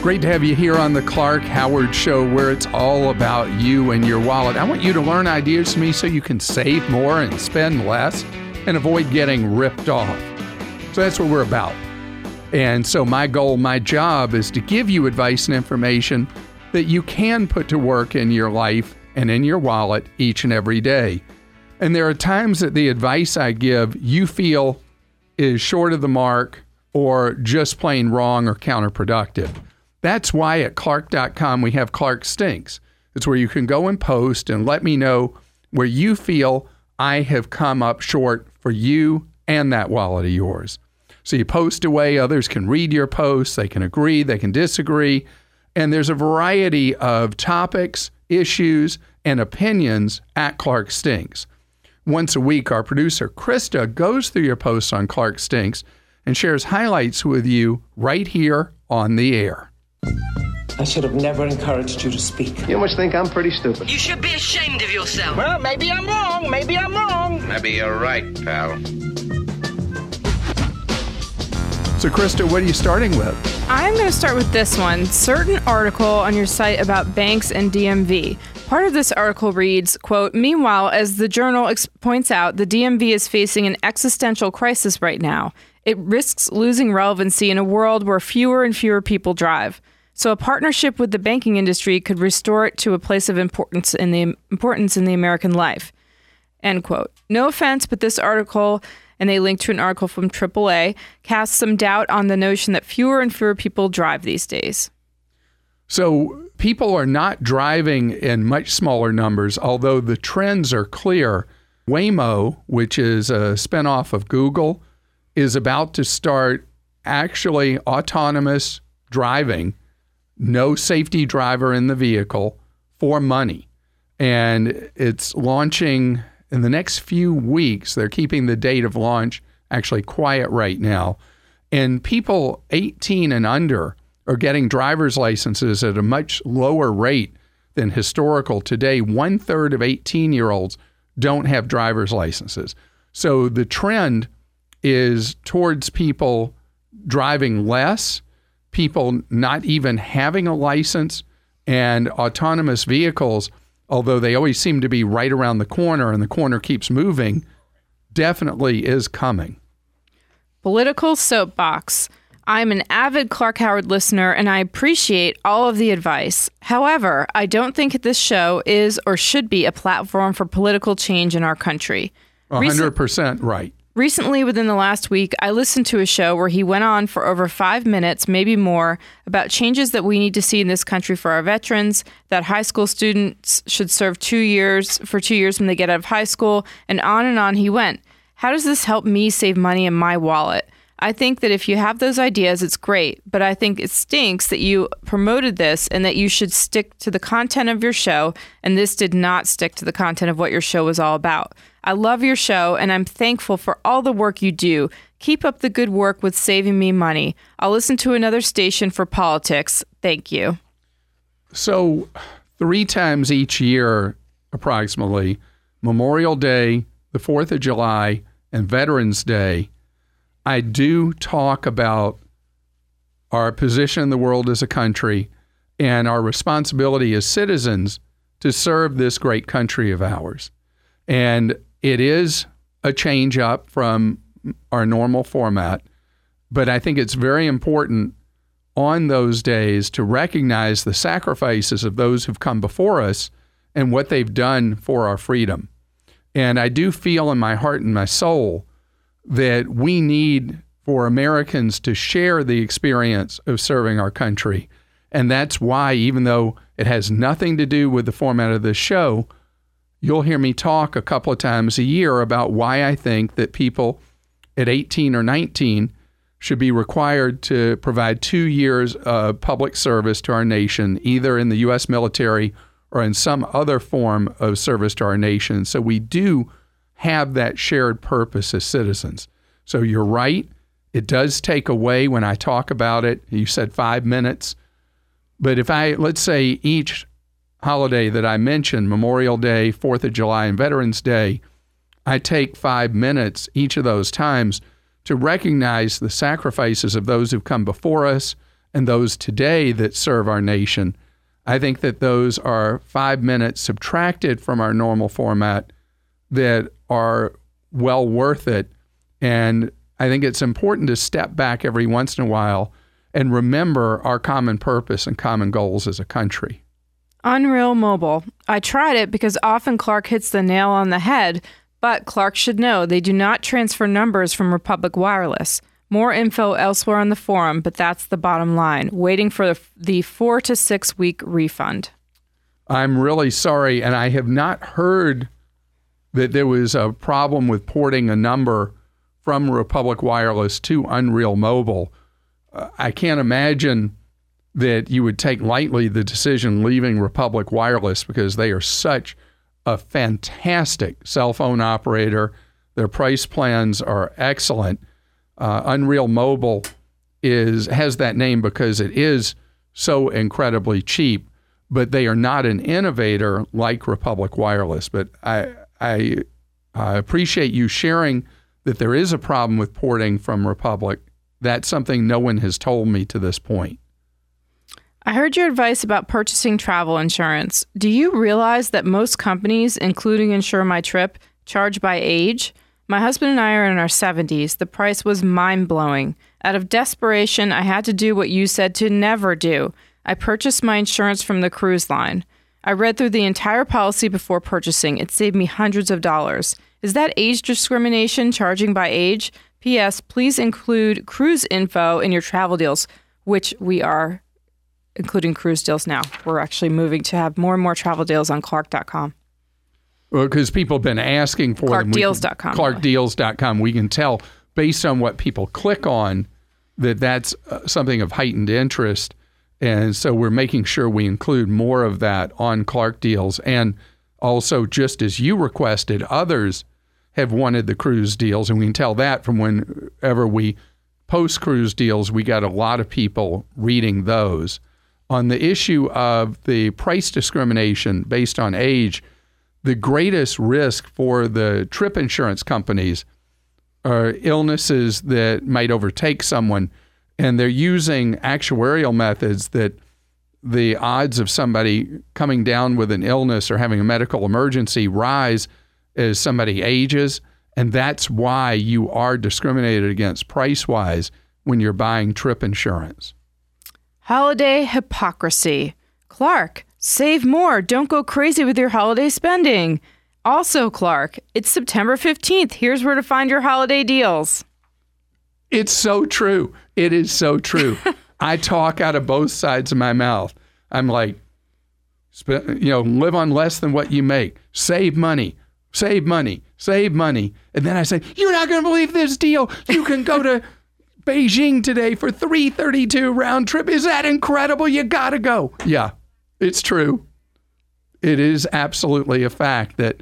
Great to have you here on the Clark Howard Show, where it's all about you and your wallet. I want you to learn ideas from me so you can save more and spend less and avoid getting ripped off. So that's what we're about. And so, my goal, my job is to give you advice and information that you can put to work in your life and in your wallet each and every day. And there are times that the advice I give you feel is short of the mark or just plain wrong or counterproductive. That's why at Clark.com we have Clark Stinks. It's where you can go and post and let me know where you feel I have come up short for you and that wallet of yours. So you post away, others can read your posts, they can agree, they can disagree. And there's a variety of topics, issues, and opinions at Clark Stinks. Once a week, our producer, Christa, goes through your posts on Clark Stinks and shares highlights with you right here on the air. I should have never encouraged you to speak. You must think I'm pretty stupid. You should be ashamed of yourself. Well, maybe I'm wrong. Maybe I'm wrong. Maybe you're right, pal. So, Christa, what are you starting with? I'm going to start with this one certain article on your site about banks and DMV. Part of this article reads, quote, Meanwhile, as the journal ex- points out, the DMV is facing an existential crisis right now. It risks losing relevancy in a world where fewer and fewer people drive. So a partnership with the banking industry could restore it to a place of importance in the importance in the American life. End quote. No offense, but this article and they link to an article from AAA casts some doubt on the notion that fewer and fewer people drive these days. So people are not driving in much smaller numbers, although the trends are clear. Waymo, which is a spinoff of Google, is about to start actually autonomous driving, no safety driver in the vehicle for money. And it's launching in the next few weeks. They're keeping the date of launch actually quiet right now. And people 18 and under are getting driver's licenses at a much lower rate than historical. Today, one third of 18 year olds don't have driver's licenses. So the trend is towards people driving less, people not even having a license, and autonomous vehicles, although they always seem to be right around the corner and the corner keeps moving, definitely is coming. Political soapbox. I'm an avid Clark Howard listener and I appreciate all of the advice. However, I don't think this show is or should be a platform for political change in our country. 100% right. Recently, within the last week, I listened to a show where he went on for over five minutes, maybe more, about changes that we need to see in this country for our veterans, that high school students should serve two years for two years when they get out of high school, and on and on he went. How does this help me save money in my wallet? I think that if you have those ideas, it's great, but I think it stinks that you promoted this and that you should stick to the content of your show, and this did not stick to the content of what your show was all about. I love your show, and I'm thankful for all the work you do. Keep up the good work with saving me money. I'll listen to another station for politics. Thank you. So, three times each year, approximately, Memorial Day, the 4th of July, and Veterans Day, I do talk about our position in the world as a country and our responsibility as citizens to serve this great country of ours. And it is a change up from our normal format, but I think it's very important on those days to recognize the sacrifices of those who've come before us and what they've done for our freedom. And I do feel in my heart and my soul that we need for Americans to share the experience of serving our country. And that's why, even though it has nothing to do with the format of this show, you'll hear me talk a couple of times a year about why I think that people at 18 or 19 should be required to provide two years of public service to our nation, either in the U.S. military or in some other form of service to our nation. So we do have that shared purpose as citizens. So you're right. It does take away when I talk about it. You said five minutes. But if I, let's say, each holiday that I mentioned, Memorial Day, Fourth of July, and Veterans Day, I take five minutes each of those times to recognize the sacrifices of those who've come before us and those today that serve our nation, I think that those are five minutes subtracted from our normal format that are well worth it. And I think it's important to step back every once in a while and remember our common purpose and common goals as a country. Unreal Mobile. I tried it because often Clark hits the nail on the head, but Clark should know they do not transfer numbers from Republic Wireless. More info elsewhere on the forum, but that's the bottom line. Waiting for the, four to six week refund. I'm really sorry, and I have not heard that there was a problem with porting a number from Republic Wireless to Unreal Mobile. Uh, I can't imagine that you would take lightly the decision leaving Republic Wireless because they are such a fantastic cell phone operator. Their price plans are excellent uh, Unreal Mobile is has that name because it is so incredibly cheap, but they are not an innovator like Republic Wireless. But I I, I appreciate you sharing that there is a problem with porting from Republic. That's something no one has told me to this point. I heard your advice about purchasing travel insurance. Do you realize that most companies, including Insure My Trip, charge by age? My husband and I are in our 70s. The price was mind blowing. Out of desperation, I had to do what you said to never do. I purchased my insurance from the cruise line. I read through the entire policy before purchasing. It saved me hundreds of dollars. Is that age discrimination, charging by age? P.S. Please include cruise info in your travel deals, which we are including cruise deals now. We're actually moving to have more and more travel deals on clark.com Well, because people have been asking for ClarkDeals.com. ClarkDeals.com. We can tell based on what people click on that that's uh, something of heightened interest. And so we're making sure we include more of that on Clark Deals. And also, just as you requested, others have wanted the cruise deals. And we can tell that from whenever we post cruise deals, we got a lot of people reading those. On the issue of the price discrimination based on age, the greatest risk for the trip insurance companies are illnesses that might overtake someone, and they're using actuarial methods that the odds of somebody coming down with an illness or having a medical emergency rise as somebody ages. And that's why you are discriminated against price wise when you're buying trip insurance. Holiday hypocrisy. Clark, Save more. Don't go crazy with your holiday spending. Also, Clark, it's September 15th. Here's where to find your holiday deals. It's so true. It is so true. I talk out of both sides of my mouth. I'm like, you know, live on less than what you make, save money, save money, save money. And then I say, you're not going to believe this deal. You can go to Beijing today for 332 round trip. Is that incredible? You got to go. Yeah. It's true. It is absolutely a fact that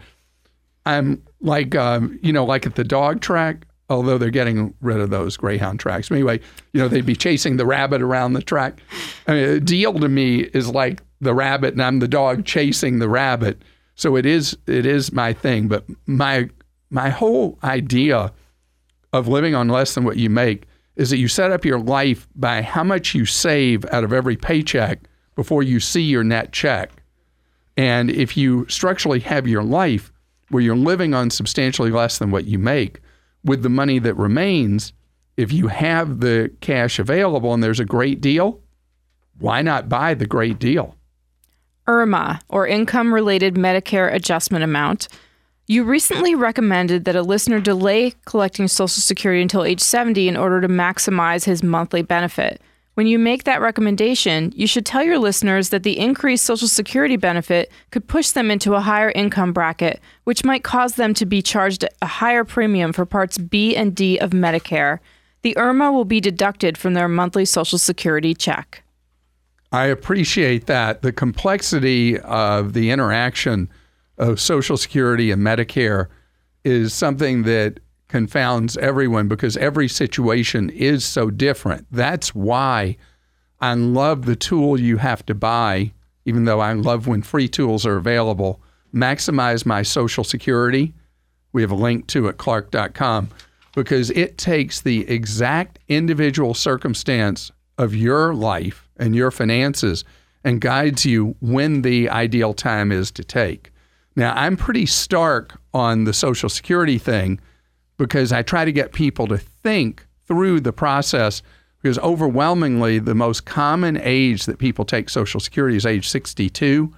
I'm like, um, you know, like at the dog track, although they're getting rid of those greyhound tracks. Anyway, you know, they'd be chasing the rabbit around the track. I mean, a deal to me is like the rabbit and I'm the dog chasing the rabbit. So it is it is my thing, but my my whole idea of living on less than what you make is that you set up your life by how much you save out of every paycheck before you see your net check. And if you structurally have your life where you're living on substantially less than what you make, with the money that remains, if you have the cash available and there's a great deal, why not buy the great deal? IRMAA, or Income Related Medicare Adjustment Amount. You recently recommended that a listener delay collecting Social Security until age 70 in order to maximize his monthly benefit. When you make that recommendation, you should tell your listeners that the increased Social Security benefit could push them into a higher income bracket, which might cause them to be charged a higher premium for parts B and D of Medicare. The IRMAA will be deducted from their monthly Social Security check. I appreciate that. The complexity of the interaction of Social Security and Medicare is something that confounds everyone because every situation is so different. That's why I love the tool you have to buy, even though I love when free tools are available. Maximize my Social Security. We have a link to at clark.com because it takes the exact individual circumstance of your life and your finances and guides you when the ideal time is to take. Now, I'm pretty stark on the Social Security thing because I try to get people to think through the process because overwhelmingly the most common age that people take Social Security is age 62.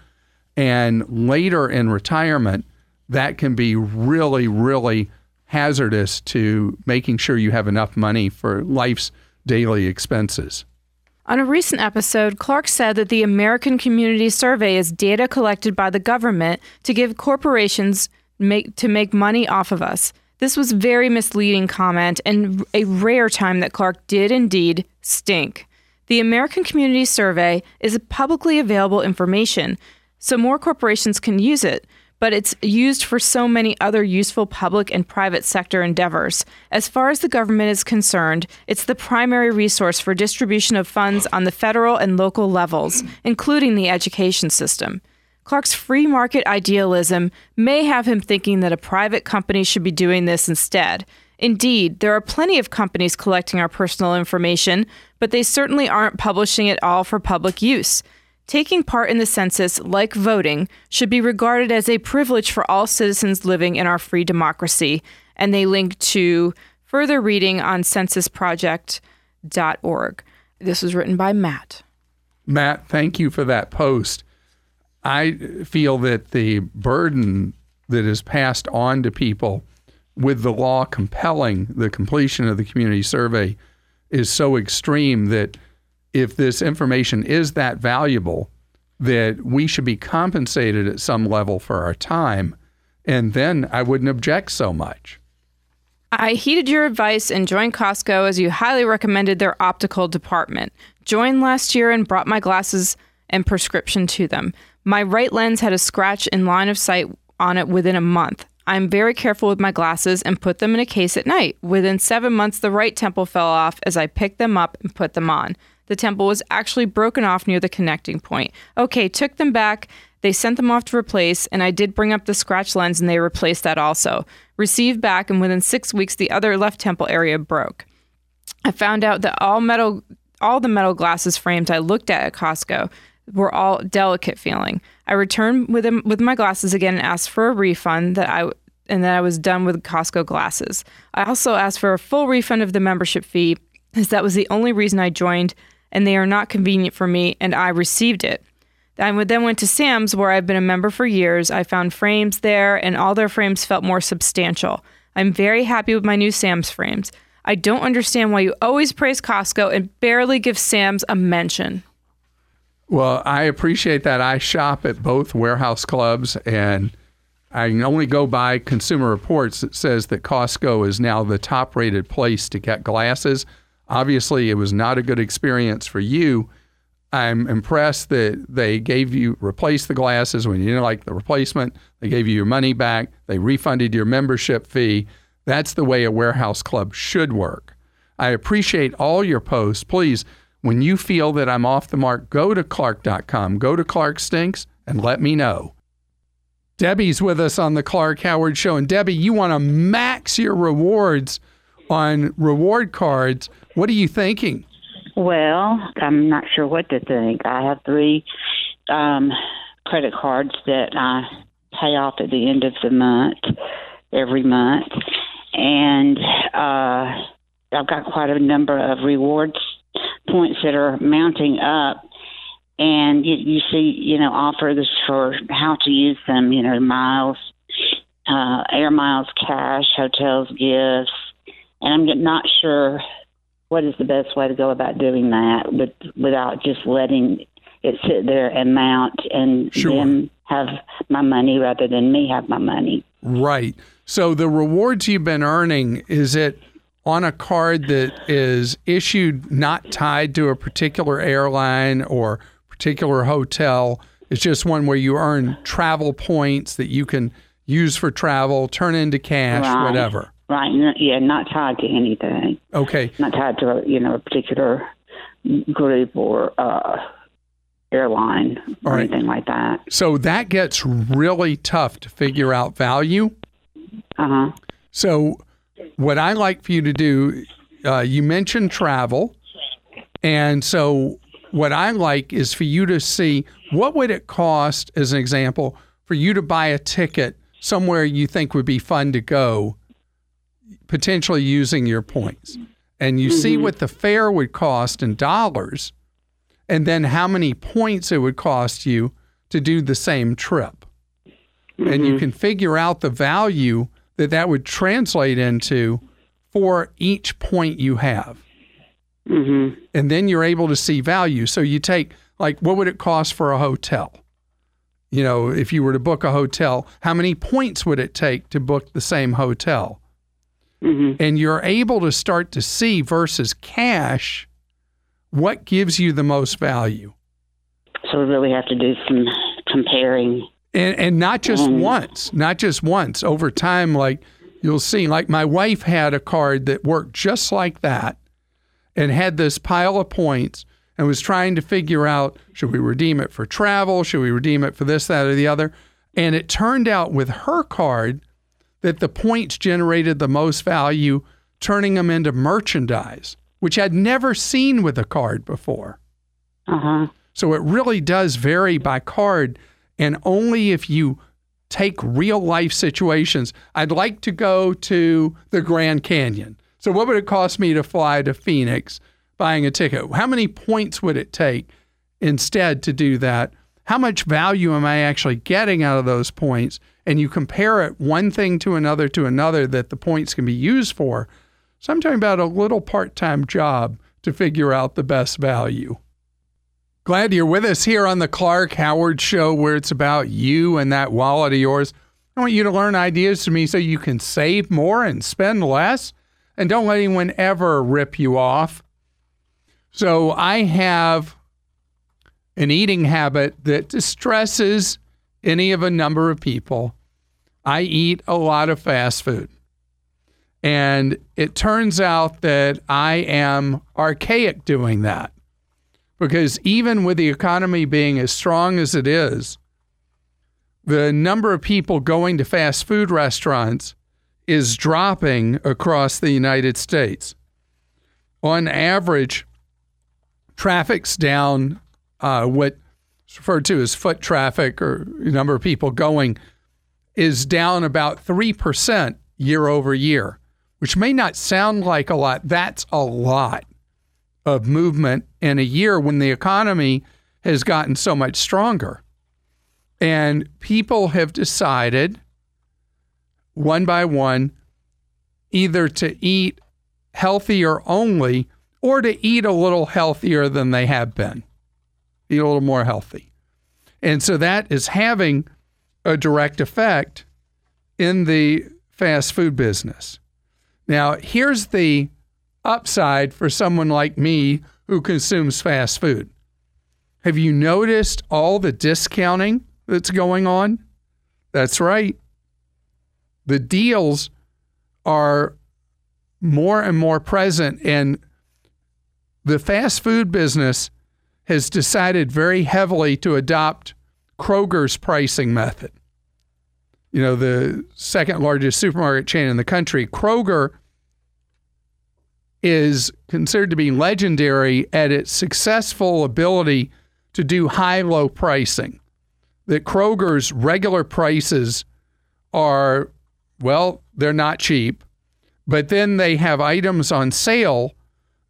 And later in retirement, that can be really, really hazardous to making sure you have enough money for life's daily expenses. On a recent episode, Clark said that the American Community Survey is data collected by the government to give corporations make, to make money off of us. This was very misleading comment and a rare time that Clark did indeed stink. The American Community Survey is publicly available information, so more corporations can use it but it's used for so many other useful public and private sector endeavors. As far as the government is concerned, it's the primary resource for distribution of funds on the federal and local levels, including the education system. Clark's free market idealism may have him thinking that a private company should be doing this instead. Indeed, there are plenty of companies collecting our personal information, but they certainly aren't publishing it all for public use. Taking part in the census, like voting, should be regarded as a privilege for all citizens living in our free democracy. And they link to further reading on censusproject.org. This was written by Matt. Matt, thank you for that post. I feel that the burden that is passed on to people with the law compelling the completion of the community survey is so extreme that if this information is that valuable, that we should be compensated at some level for our time, and then I wouldn't object so much. I heeded your advice and joined Costco as you highly recommended their optical department. Joined last year and brought my glasses and prescription to them. My right lens had a scratch in line of sight on it within a month. I'm very careful with my glasses and put them in a case at night. Within seven months, the right temple fell off as I picked them up and put them on the temple was actually broken off near the connecting point. Okay, took them back. They sent them off to replace, and I did bring up the scratch lens and they replaced that also. Received back, and within six weeks, the other left temple area broke. I found out that all metal, all the metal glasses frames I looked at at Costco were all delicate feeling. I returned with them with my glasses again and asked for a refund that I and that I was done with Costco glasses. I also asked for a full refund of the membership fee, as that was the only reason I joined and they are not convenient for me, and I received it. I then went to Sam's, where I've been a member for years. I found frames there, and all their frames felt more substantial. I'm very happy with my new Sam's frames. I don't understand why you always praise Costco and barely give Sam's a mention. Well, I appreciate that. I shop at both warehouse clubs, and I can only go by Consumer Reports that says that Costco is now the top rated place to get glasses. Obviously, it was not a good experience for you. I'm impressed that they gave you replaced the glasses when you didn't like the replacement. They gave you your money back. They refunded your membership fee. That's the way a warehouse club should work. I appreciate all your posts. Please, when you feel that I'm off the mark, go to Clark.com, go to Clark Stinks, and let me know. Debbie's with us on the Clark Howard Show. And Debbie, you want to max your rewards on reward cards what are you thinking? Well, I'm not sure what to think. I have three um, credit cards that I pay off at the end of the month, every month, and uh, I've got quite a number of rewards points that are mounting up. And you, you see, you know, offers for how to use them. You know, miles, uh, air miles, cash, hotels, gifts, and I'm not sure what is the best way to go about doing that but without just letting it sit there and mount and sure. them have my money rather than me have my money. Right. So the rewards you've been earning is it on a card that is issued not tied to a particular airline or particular hotel. It's just one where you earn travel points that you can use for travel, turn into cash, right. whatever. Right. Yeah, not tied to anything. Okay. Not tied to a, you know a particular group or uh, airline or right. anything like that. So that gets really tough to figure out value. Uh huh. So what I like for you to do, uh, you mentioned travel. And so what I like is for you to see what would it cost, as an example, for you to buy a ticket somewhere you think would be fun to go, potentially using your points. And you see what the fare would cost in dollars, and then how many points it would cost you to do the same trip. And you can figure out the value that that would translate into for each point you have. Mm-hmm. And then you're able to see value. So you take, like, what would it cost for a hotel? You know, if you were to book a hotel, how many points would it take to book the same hotel? Mm-hmm. And you're able to start to see versus cash what gives you the most value. So we really have to do some comparing. And and not just Mm. once, not just once. Over time, like you'll see, like my wife had a card that worked just like that, and had this pile of points, and was trying to figure out should we redeem it for travel, should we redeem it for this, that, or the other, and it turned out with her card that the points generated the most value, turning them into merchandise, which I'd never seen with a card before. Uh huh. So it really does vary by card, and only if you take real life situations. I'd like to go to the Grand Canyon. So what would it cost me to fly to Phoenix buying a ticket? How many points would it take instead to do that? How much value am I actually getting out of those points? And you compare it one thing to another to another that the points can be used for. So I'm talking about a little part time job to figure out the best value. Glad you're with us here on the Clark Howard Show, where it's about you and that wallet of yours. I want you to learn ideas from me so you can save more and spend less, and don't let anyone ever rip you off. So, I have an eating habit that distresses any of a number of people. I eat a lot of fast food. And it turns out that I am archaic doing that because even with the economy being as strong as it is, the number of people going to fast food restaurants is dropping across the United States. On average, traffic's down, uh, what's referred to as foot traffic or number of people going, is down about 3% year over year, which may not sound like a lot. That's a lot of movement in a year when the economy has gotten so much stronger. And people have decided, one by one, either to eat healthier only or to eat a little healthier than they have been, eat a little more healthy. And so that is having a direct effect in the fast food business. Now, here's the upside for someone like me who consumes fast food. Have you noticed all the discounting that's going on? That's right. The deals are more and more present, and the fast food business has decided very heavily to adopt Kroger's pricing method. You know, the second largest supermarket chain in the country, Kroger is considered to be legendary at its successful ability to do high low pricing. That Kroger's regular prices are, well, they're not cheap, but then they have items on sale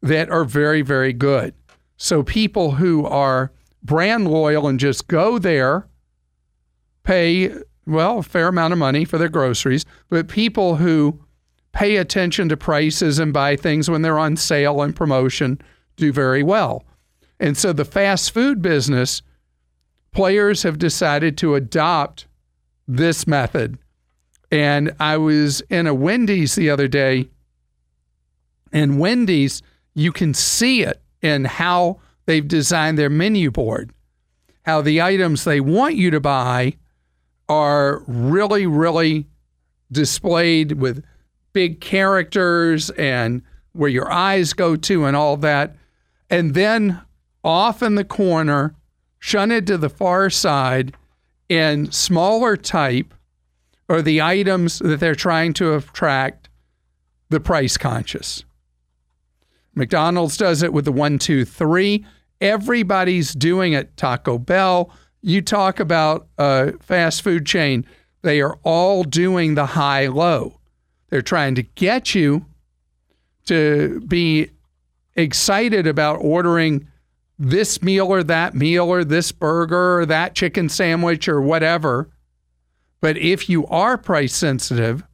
that are very, very good. So people who are brand loyal and just go there pay, well, a fair amount of money for their groceries, but people who pay attention to prices and buy things when they're on sale and promotion do very well. And so the fast food business players have decided to adopt this method. And I was in a Wendy's the other day, and Wendy's, you can see it in how they've designed their menu board, how the items they want you to buy are really, really displayed with big characters and where your eyes go to and all that. And then off in the corner, shunted to the far side in smaller type are the items that they're trying to attract the price conscious. McDonald's does it with the one, two, three. Everybody's doing it. Taco Bell. You talk about a fast food chain, they are all doing the high low. They're trying to get you to be excited about ordering this meal or that meal or this burger or that chicken sandwich or whatever. But if you are price sensitive,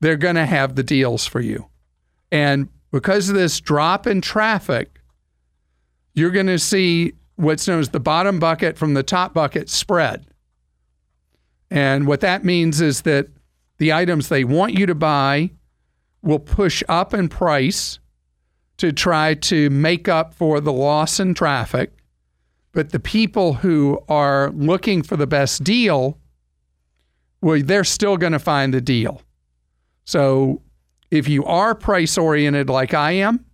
they're going to have the deals for you. And because of this drop in traffic, you're going to see what's known as the bottom bucket from the top bucket spread. And what that means is that the items they want you to buy will push up in price to try to make up for the loss in traffic. But the people who are looking for the best deal, well, they're still going to find the deal. So if you are price oriented like I am,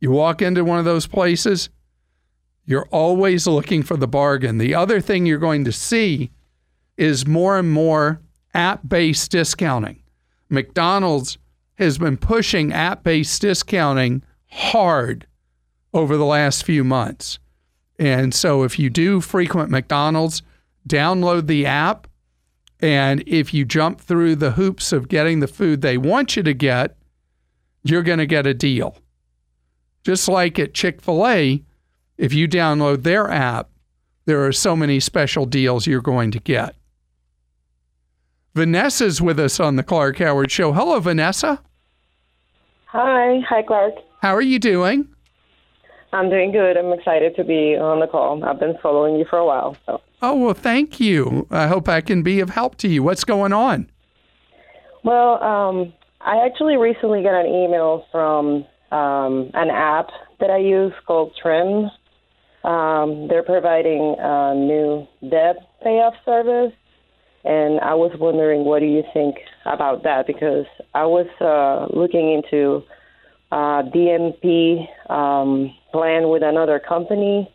you walk into one of those places, you're always looking for the bargain. The other thing you're going to see is more and more app based discounting. McDonald's has been pushing app based discounting hard over the last few months. And so if you do frequent McDonald's, download the app. And if you jump through the hoops of getting the food they want you to get, you're going to get a deal. Just like at Chick fil A, if you download their app, there are so many special deals you're going to get. Vanessa's with us on the Clark Howard Show. Hello, Vanessa. Hi. Hi, Clark. How are you doing? I'm doing good. I'm excited to be on the call. I've been following you for a while. So. Oh, well, thank you. I hope I can be of help to you. What's going on? Well, um, I actually recently got an email from um, an app that I use called Trim. Um, they're providing a new debt payoff service and I was wondering, what do you think about that? Because I was uh, looking into uh, DMP um, plan with another company,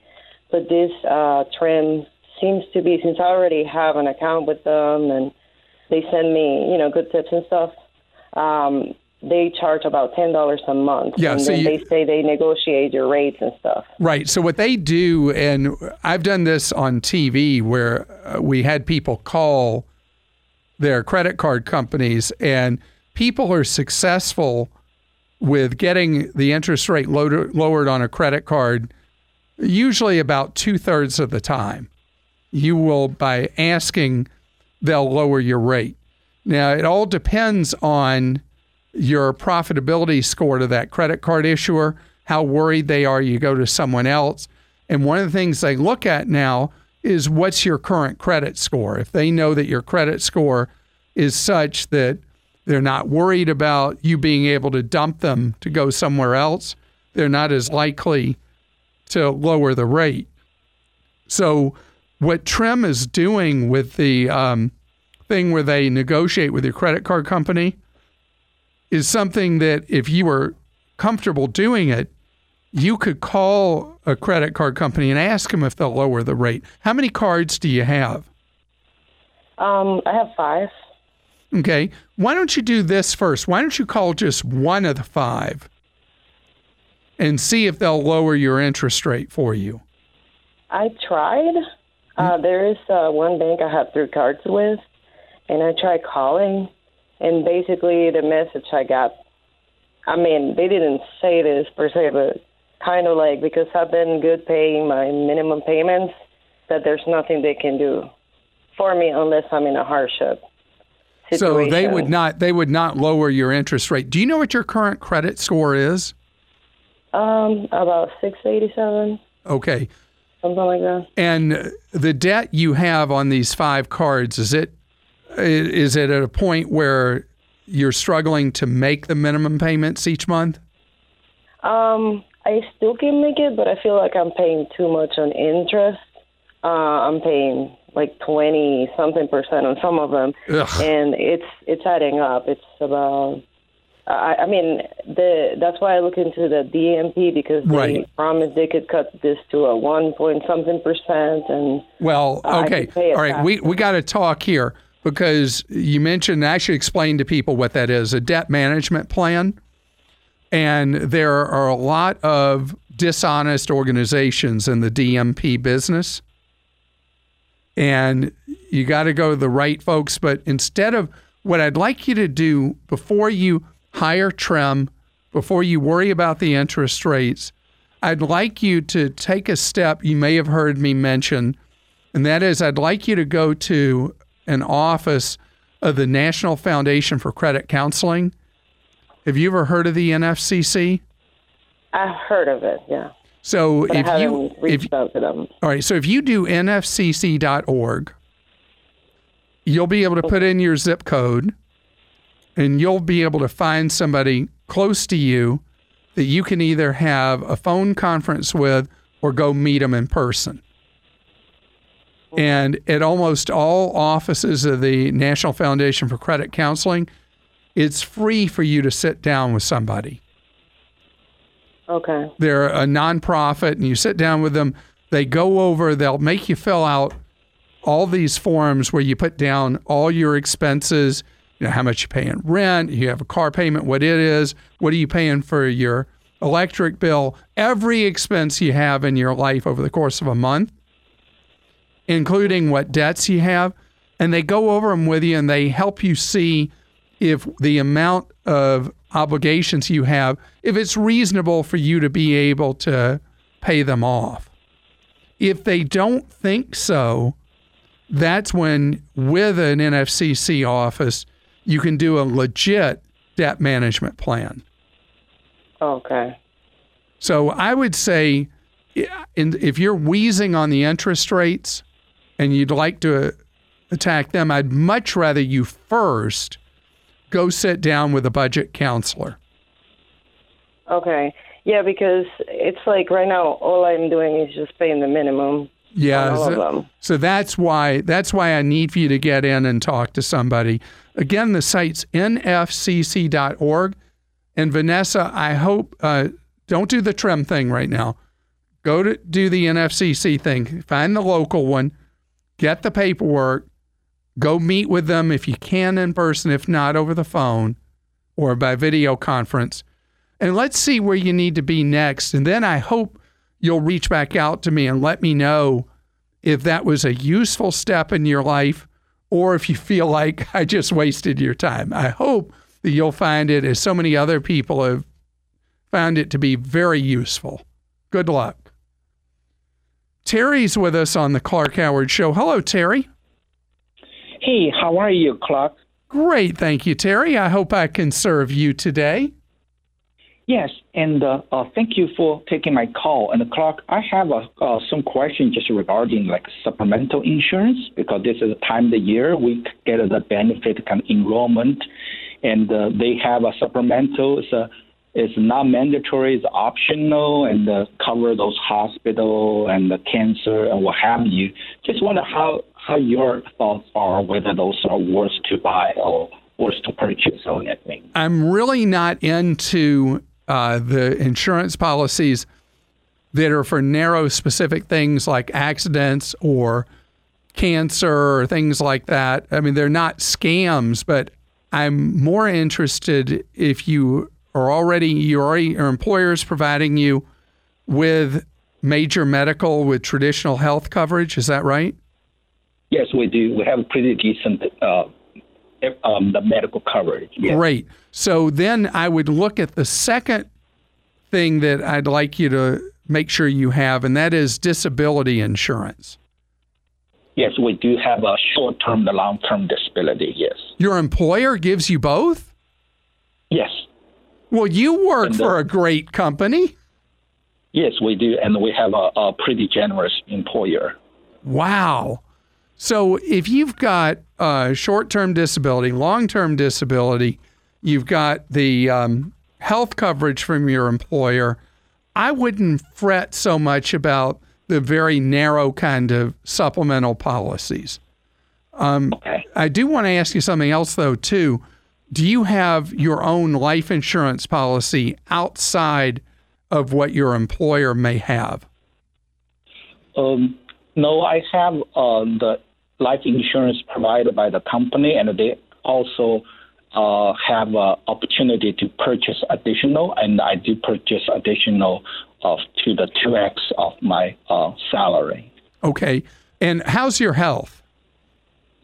but this uh, Trim seems to be since I already have an account with them and they send me, you know, good tips and stuff. Um, they charge about ten dollars a month. Yeah, and so you- they say they negotiate your rates and stuff. Right. So what they do, and I've done this on TV where uh, we had people call their credit card companies, and people are successful with getting the interest rate lowered, lowered on a credit card. Usually, about two thirds of the time, you will by asking, they'll lower your rate. Now, it all depends on your profitability score to that credit card issuer, how worried they are you go to someone else. And one of the things they look at now is what's your current credit score. If they know that your credit score is such that they're not worried about you being able to dump them to go somewhere else, they're not as likely to lower the rate. So, what Trim is doing with the um, thing where they negotiate with your credit card company is something that if you were comfortable doing it, you could call a credit card company and ask them if they'll lower the rate. How many cards do you have? Um, I have five. Okay. Why don't you do this first? Why don't you call just one of the five and see if they'll lower your interest rate for you? I tried. Uh, there is uh, one bank I have three cards with, and I tried calling, and basically the message I got. I mean, they didn't say this per se, but kind of like because I've been good paying my minimum payments, that there's nothing they can do for me unless I'm in a hardship. Situation. So they would not they would not lower your interest rate. Do you know what your current credit score is? Um, about six eighty-seven, Okay. something like that. And the debt you have on these five cards is it is it at a point where you're struggling to make the minimum payments each month? Um, I still can make it, but I feel like I'm paying too much on interest. Uh, I'm paying like twenty something percent on some of them, Ugh. and it's it's adding up. It's about. I, I mean, the that's why I look into the DMP because they Right. promised they could cut this to a one point something percent, and Well, okay. can pay it All right. We, we got to talk here because you mentioned, I should explain to people what that is a debt management plan. And there are a lot of dishonest organizations in the DMP business. And you got to go to the right folks. But instead of what I'd like you to do before you hire Trim, before you worry about the interest rates, I'd like you to take a step you may have heard me mention, and that is I'd like you to go to an office of the National Foundation for Credit Counseling. Have you ever heard of the NFCC? I've heard of it, yeah. So But if you reached if, out to them. all right, so if you do nfcc.org, you'll be able to put in your zip code and you'll be able to find somebody close to you that you can either have a phone conference with or go meet them in person. And at almost all offices of the National Foundation for Credit Counseling, it's free for you to sit down with somebody. Okay. They're a nonprofit, and you sit down with them. They go over, they'll make you fill out all these forms where you put down all your expenses, you know, how much you pay in rent, you have a car payment, what it is, what are you paying for your electric bill, every expense you have in your life over the course of a month, including what debts you have. And they go over them with you and they help you see if the amount of obligations you have, if it's reasonable for you to be able to pay them off. If they don't think so, that's when, with an NFCC office, you can do a legit debt management plan. Okay. So I would say, if you're wheezing on the interest rates and you'd like to attack them, I'd much rather you first go sit down with a budget counselor. Okay. Yeah, because it's like right now, all I'm doing is just paying the minimum. Yeah, on all of so, so that's why that's why I need for you to get in and talk to somebody. Again, the site's nfcc.org. And Vanessa, I hope uh, don't do the trim thing right now. Go to do the NFCC thing. Find the local one. Get the paperwork. Go meet with them if you can in person, if not over the phone or by video conference. And let's see where you need to be next. And then I hope you'll reach back out to me and let me know if that was a useful step in your life or if you feel like I just wasted your time. I hope that you'll find it, as so many other people have found it to be very useful. Good luck. Terry's with us on the Clark Howard Show. Hello, Terry. Hey, how are you, Clark? Great. Thank you, Terry. I hope I can serve you today. Yes, and uh, uh, thank you for taking my call. And Clark, I have uh, uh, some questions just regarding like supplemental insurance because this is the time of the year we get the benefit kind of enrollment, and uh, they have a supplemental. It's a it's not mandatory, it's optional, and uh, cover those hospital and the cancer and what have you. Just wonder how how your thoughts are whether those are worth to buy or worth to purchase or anything. I'm really not into uh, the insurance policies that are for narrow, specific things like accidents or cancer or things like that. I mean, they're not scams, but I'm more interested if you are already you already your employer's providing you with major medical with traditional health coverage. Is that right? Yes, we do. We have a pretty decent uh, um, the medical coverage. Yes. Great. So then I would look at the second thing that I'd like you to make sure you have, and that is disability insurance. Yes, we do have a short-term the long-term disability. Yes. Your employer gives you both? Yes. Well, you work And the- for a great company. Yes, we do, and we have a, a pretty generous employer. Wow. So if you've got uh, short term disability, long term disability, you've got the um, health coverage from your employer, I wouldn't fret so much about the very narrow kind of supplemental policies. Okay. I do want to ask you something else, though, too. Do you have your own life insurance policy outside of what your employer may have? Um, no, I have uh, the life insurance provided by the company, and they also uh, have an opportunity to purchase additional, and I do purchase additional of to the two x of my uh, salary. Okay. And how's your health?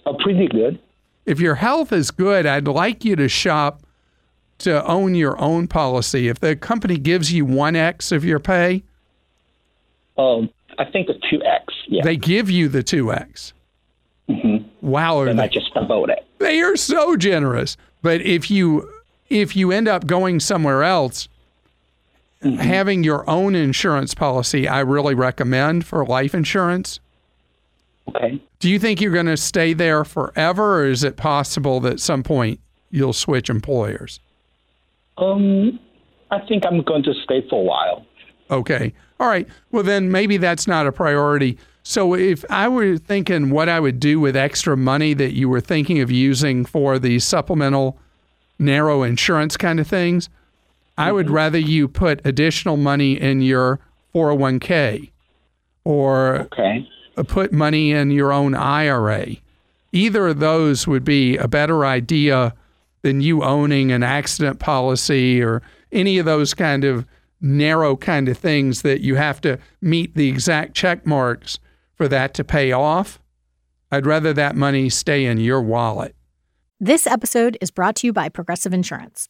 Uh, pretty good. If your health is good, I'd like you to shop to own your own policy. If the company gives you 1x of your pay, Um, I think it's two x. Yeah, they give you the 2x. Mhm. Wow, are and I they, just about it. they are so generous. But if you if you end up going somewhere else, having your own insurance policy, I really recommend for life insurance. Okay. Do you think you're going to stay there forever, or is it possible that at some point you'll switch employers? Um, I think I'm going to stay for a while. Okay. All right. Well, then maybe that's not a priority. So if I were thinking what I would do with extra money that you were thinking of using for the supplemental narrow insurance kind of things, I would rather you put additional money in your 401k or Okay. Uh, put money in your own IRA. Either of those would be a better idea than you owning an accident policy or any of those kind of narrow kind of things that you have to meet the exact check marks for that to pay off. I'd rather that money stay in your wallet. This episode is brought to you by Progressive Insurance.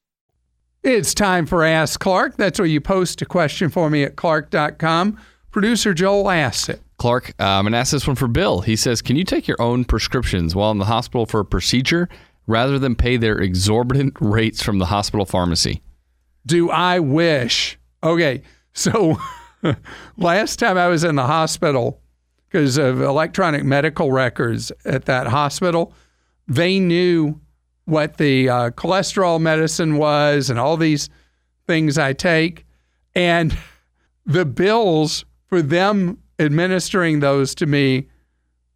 It's time for Ask Clark. That's where you post a question for me at clark.com. Producer Joel asks it. Clark, I'm going to ask this one for Bill. He says, Can you take your own prescriptions while in the hospital for a procedure rather than pay their exorbitant rates from the hospital pharmacy? Do I wish? Okay, so last time I was in the hospital because of electronic medical records at that hospital, they knew what the uh, cholesterol medicine was and all these things I take. And the bills for them administering those to me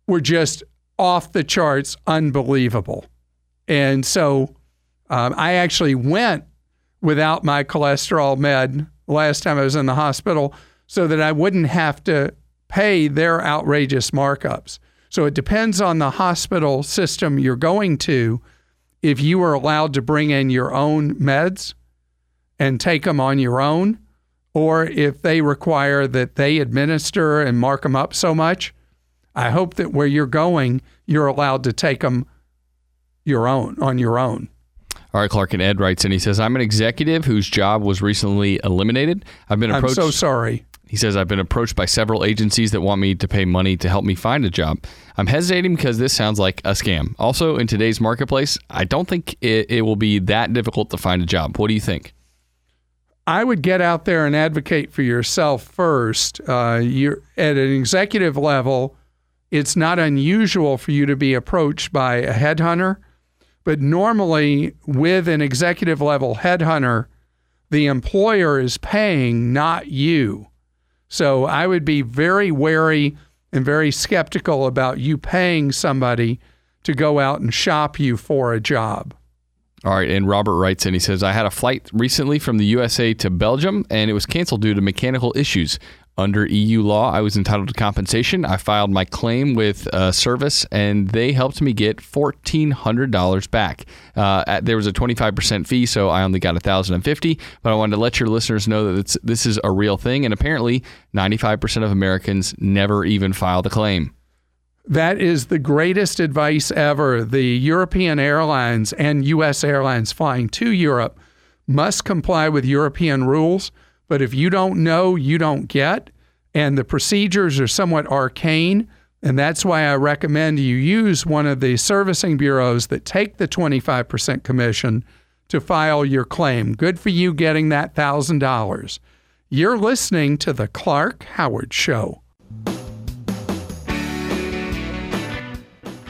were just off the charts, unbelievable. And so um, I actually went without my cholesterol med last time I was in the hospital so that I wouldn't have to pay their outrageous markups. So it depends on the hospital system you're going to if you are allowed to bring in your own meds and take them on your own, or if they require that they administer and mark them up so much. I hope that where you're going, you're allowed to take them your own on your own. All right, Clark and Ed writes and He says, I'm an executive whose job was recently eliminated. I've been approached. I'm approached. so sorry. He says, I've been approached by several agencies that want me to pay money to help me find a job. I'm hesitating because this sounds like a scam. Also, in today's marketplace, I don't think it, it will be that difficult to find a job. What do you think? I would get out there and advocate for yourself first. Uh, you're at an executive level. It's not unusual for you to be approached by a headhunter, but normally with an executive level headhunter, the employer is paying, not you. So I would be very wary and very skeptical about you paying somebody to go out and shop you for a job. All right, and Robert writes and He says, I had a flight recently from the USA to Belgium, and it was canceled due to mechanical issues. Under EU law, I was entitled to compensation. I filed my claim with uh, service, and they helped me get $1,400 back. Uh, at- there was a 25% fee, so I only got 1050 But I wanted to let your listeners know that this is a real thing, and apparently 95% of Americans never even file the claim. That is the greatest advice ever. The European airlines and U.S. airlines flying to Europe must comply with European rules. But if you don't know, you don't get. and the procedures are somewhat arcane. And that's why I recommend you use one of the servicing bureaus that take the 25% commission to file your claim. Good for you getting that $1,000. You're listening to The Clark Howard Show.